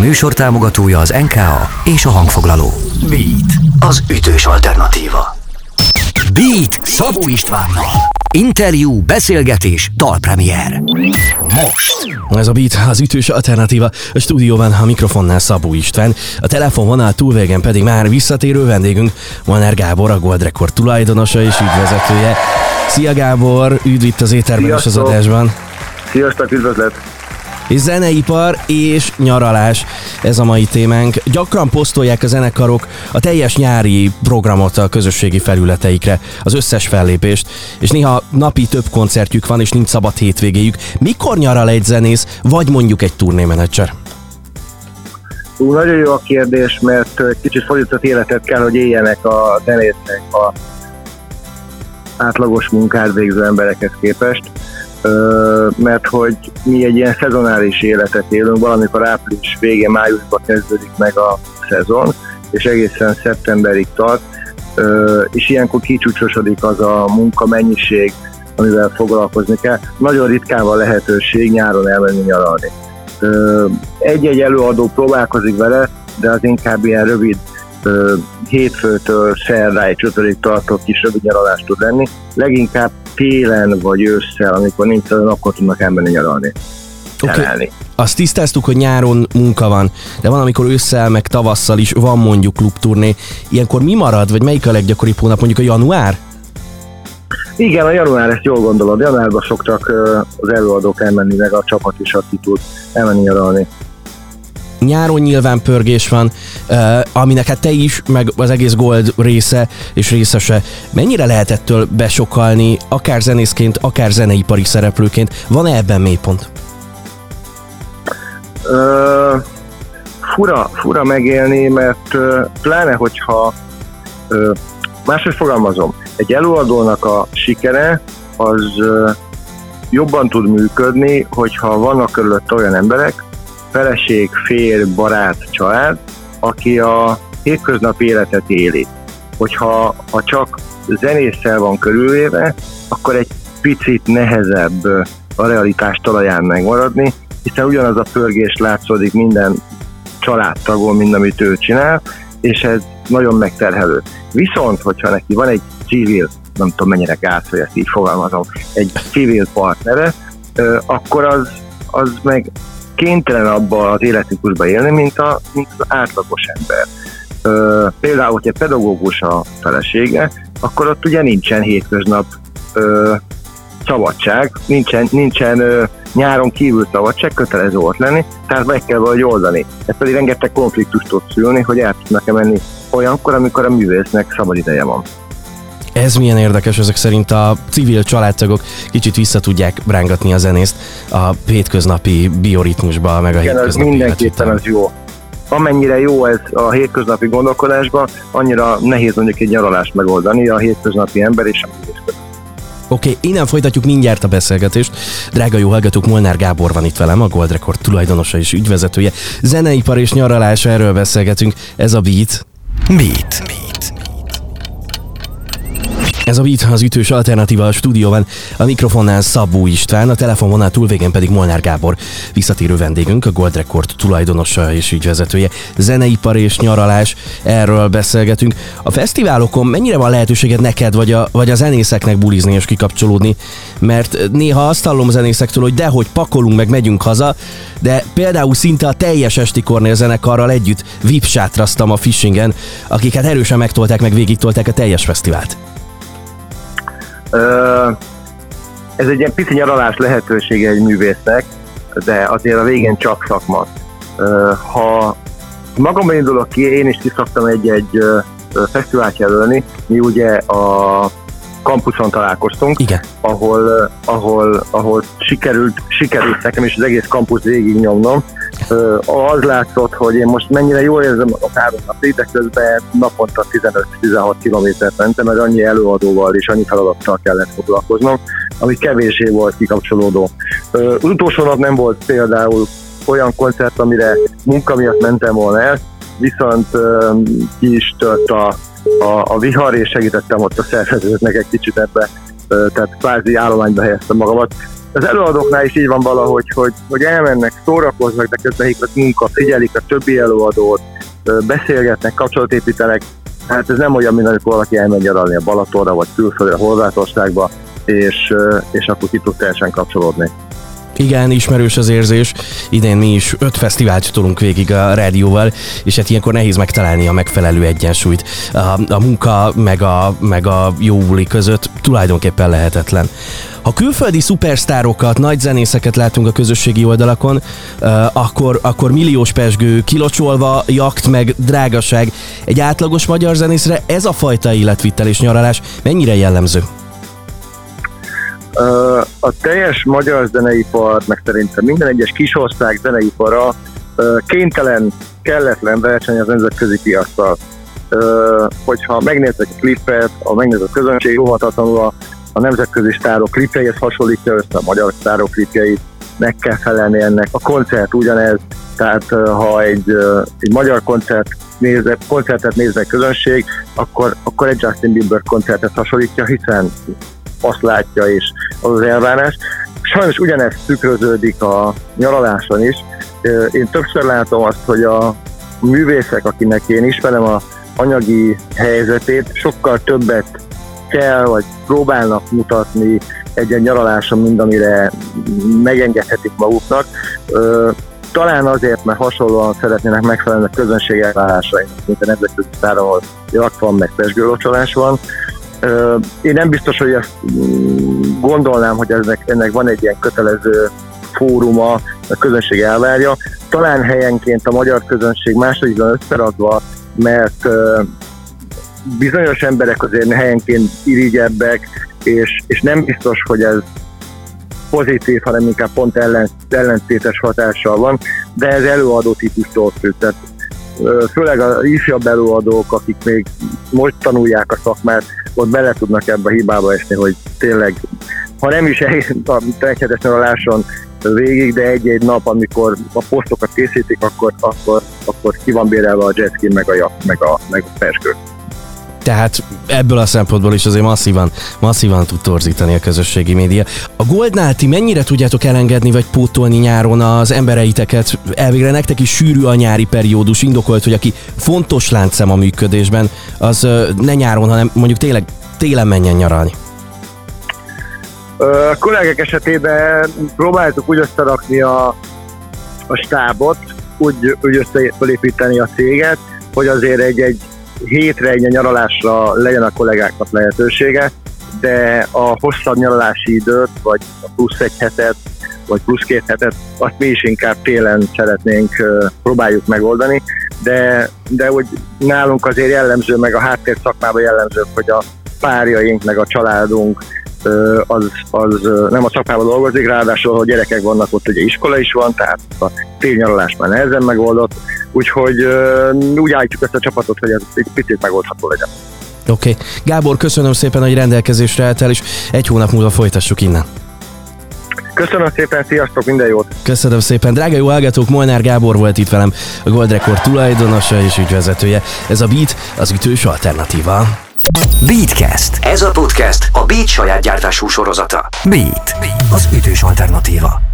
műsor támogatója az NKA és a hangfoglaló. Beat, az ütős alternatíva. Beat Szabó Istvánnal. Interjú, beszélgetés, dalpremier. Most. Ez a Beat, az ütős alternatíva. A stúdióban a mikrofonnál Szabó István, a telefonvonal túlvégen pedig már visszatérő vendégünk, Molnár Gábor, a Gold Record tulajdonosa és ügyvezetője. Szia Gábor, üdv itt az éterben és az adásban. Sziasztok, üdvözlet! És zeneipar és nyaralás. Ez a mai témánk. Gyakran posztolják a zenekarok a teljes nyári programot a közösségi felületeikre, az összes fellépést, és néha napi több koncertjük van, és nincs szabad hétvégéjük. Mikor nyaral egy zenész, vagy mondjuk egy turnémenedzser? Ú, nagyon jó a kérdés, mert kicsit fordított életet kell, hogy éljenek a zenészek a átlagos munkát végző emberekhez képest mert hogy mi egy ilyen szezonális életet élünk, valamikor április vége, májusban kezdődik meg a szezon, és egészen szeptemberig tart, és ilyenkor kicsúcsosodik az a munkamennyiség, amivel foglalkozni kell. Nagyon ritkán van lehetőség nyáron elmenni nyaralni. Egy-egy előadó próbálkozik vele, de az inkább ilyen rövid hétfőtől szerdáig, csütörtökig tartó kis rövid nyaralást tud lenni. Leginkább télen vagy ősszel, amikor nincs olyan, akkor tudnak elmenni nyaralni. Okay. Azt tisztáztuk, hogy nyáron munka van, de van, amikor ősszel, meg tavasszal is van mondjuk klubturné. Ilyenkor mi marad, vagy melyik a leggyakoribb hónap, mondjuk a január? Igen, a január, ezt jól gondolod. Januárban szoktak az előadók elmenni, meg a csapat is, aki tud elmenni nyaralni nyáron nyilván pörgés van, aminek hát te is, meg az egész Gold része és részese. Mennyire lehet ettől besokalni, akár zenészként, akár zeneipari szereplőként? Van-e ebben mélypont? Uh, fura, fura megélni, mert uh, pláne, hogyha uh, máshogy fogalmazom, egy előadónak a sikere az uh, jobban tud működni, hogyha vannak körülött olyan emberek, feleség, fér, barát, család, aki a hétköznapi életet éli. Hogyha ha csak zenésszel van körülvéve, akkor egy picit nehezebb a realitás talaján megmaradni, hiszen ugyanaz a pörgés látszódik minden családtagon, mind amit ő csinál, és ez nagyon megterhelő. Viszont, hogyha neki van egy civil, nem tudom mennyire gáz, hogy ezt így fogalmazom, egy civil partnere, akkor az, az meg kénytelen abba az életciklusba élni, mint, a, mint az átlagos ember. Ö, például, hogyha pedagógus a felesége, akkor ott ugye nincsen hétköznap ö, szabadság, nincsen, nincsen ö, nyáron kívül szabadság, kötelező ott lenni, tehát meg kell valahogy oldani. Ez pedig rengeteg konfliktust tud szülni, hogy el tudnak-e menni olyankor, amikor a művésznek szabad ideje van. Ez milyen érdekes, ezek szerint a civil családtagok kicsit vissza tudják rángatni a zenészt a hétköznapi bioritmusba, meg a Igen, hétköznapi ez mindenképpen az jó. Amennyire jó ez a hétköznapi gondolkodásban, annyira nehéz mondjuk egy nyaralást megoldani a hétköznapi ember és a Oké, okay, innen folytatjuk mindjárt a beszélgetést. Drága jó hallgatók, Molnár Gábor van itt velem, a Gold Record tulajdonosa és ügyvezetője. Zeneipar és nyaralás, erről beszélgetünk. Ez a Beat. Beat. Ez a Beat az ütős alternatíva a stúdióban. A mikrofonnál Szabó István, a telefonvonal túlvégen pedig Molnár Gábor, visszatérő vendégünk, a Gold Record tulajdonosa és ügyvezetője. Zeneipar és nyaralás, erről beszélgetünk. A fesztiválokon mennyire van lehetőséged neked, vagy a, vagy a zenészeknek bulizni és kikapcsolódni? Mert néha azt hallom zenészektől, hogy dehogy pakolunk, meg megyünk haza, de például szinte a teljes esti Kornél zenekarral együtt VIP a Fishingen, akik hát erősen megtolták, meg végigtolták a teljes fesztivált. Ez egy ilyen pici nyaralás lehetősége egy művésznek, de azért a végén csak szakma. Ha magamban indulok ki, én is kiszoktam egy-egy fesztivált jelölni. Mi ugye a kampuszon találkoztunk, Igen. ahol, ahol, ahol sikerült, sikerült nekem is az egész kampusz végig nyomnom, az látszott, hogy én most mennyire jól érzem a három napig, de közben naponta 15-16 kilométert mentem, mert annyi előadóval és annyi feladattal kellett foglalkoznom, ami kevésé volt kikapcsolódó. Az utolsó nap nem volt például olyan koncert, amire munka miatt mentem volna el, viszont ki is tört a, a, a vihar, és segítettem ott a szervezőknek egy kicsit ebbe, tehát kvázi állományba helyeztem magamat. Az előadóknál is így van valahogy, hogy, hogy elmennek, szórakoznak, de közben a munka, figyelik a többi előadót, beszélgetnek, kapcsolatépítenek. Hát ez nem olyan, mint amikor valaki elmegy nyaralni a Balatonra, vagy külföldre, Horvátországba, és, és akkor ki tud teljesen kapcsolódni. Igen, ismerős az érzés. Idén mi is öt fesztivált tudunk végig a rádióval, és hát ilyenkor nehéz megtalálni a megfelelő egyensúlyt. A, a munka meg a, meg a jó buli között tulajdonképpen lehetetlen. Ha külföldi szupersztárokat, nagy zenészeket látunk a közösségi oldalakon, akkor, akkor milliós pesgő, kilocsolva, jakt meg drágaság. Egy átlagos magyar zenészre ez a fajta életvittel és nyaralás mennyire jellemző? A teljes magyar zeneipar, meg szerintem minden egyes kisország zeneipara kénytelen, kelletlen verseny az nemzetközi piacsal. Hogyha megnézek a klipet, ha megnézek a közönség, óvatatlanul a, a nemzetközi sztárok klipjeihez hasonlítja össze a magyar sztárok klipjeit, meg kell felelni ennek. A koncert ugyanez, tehát ha egy, egy magyar koncert nézze, koncertet nézve közönség, akkor, akkor egy Justin Bieber koncertet hasonlítja, hiszen azt látja, és az az elvárás. Sajnos ugyanezt tükröződik a nyaraláson is. Én többször látom azt, hogy a művészek, akinek én ismerem a anyagi helyzetét, sokkal többet kell, vagy próbálnak mutatni egy-egy nyaraláson, mint amire megengedhetik maguknak. Talán azért, mert hasonlóan szeretnének megfelelni a közönség elvárásainak, mint a nemzetközi száron, ahol jak van, meg pesgőlocsolás van. Én nem biztos, hogy ezt mm, gondolnám, hogy ennek, ennek van egy ilyen kötelező fóruma, a közönség elvárja. Talán helyenként a magyar közönség máshogy van összerakva, mert bizonyos emberek azért helyenként irigyebbek, és, és nem biztos, hogy ez pozitív, hanem inkább pont ellen, ellentétes hatással van, de ez előadó típustól függ. Tehát főleg a ifjabb előadók, akik még most tanulják a szakmát, ott bele tudnak ebbe a hibába esni, hogy tényleg, ha nem is a tehetetesen láson végig, de egy-egy nap, amikor a posztokat készítik, akkor, akkor, akkor ki van bérelve a jetski, meg a jak, meg a, meg a perskő. Tehát ebből a szempontból is azért masszívan, masszívan tud torzítani a közösségi média. A Goldnál ti mennyire tudjátok elengedni vagy pótolni nyáron az embereiteket? Elvégre nektek is sűrű a nyári periódus, indokolt, hogy aki fontos láncem a működésben, az ne nyáron, hanem mondjuk tényleg télen menjen nyaralni. A kollégák esetében próbáltuk úgy összerakni a, a stábot, úgy, úgy összeépíteni a céget, hogy azért egy-egy hétre egy nyaralásra legyen a kollégáknak lehetősége, de a hosszabb nyaralási időt, vagy a plusz egy hetet, vagy plusz két hetet, azt mi is inkább télen szeretnénk, próbáljuk megoldani, de, de hogy nálunk azért jellemző, meg a háttér szakmában jellemző, hogy a párjaink, meg a családunk az, az nem a szakmában dolgozik, ráadásul, hogy gyerekek vannak ott, ugye iskola is van, tehát a tényaralás már nehezen megoldott, úgyhogy úgy állítjuk ezt a csapatot, hogy ez egy picit megoldható legyen. Oké. Okay. Gábor, köszönöm szépen, hogy rendelkezésre álltál, és egy hónap múlva folytassuk innen. Köszönöm szépen, sziasztok, minden jót! Köszönöm szépen, drága jó hallgatók, Molnár Gábor volt itt velem, a Gold Record tulajdonosa és ügyvezetője. Ez a Beat, az ütős alternatíva. Beatcast. Ez a podcast a Beat saját gyártású sorozata. Beat, az ütős alternatíva.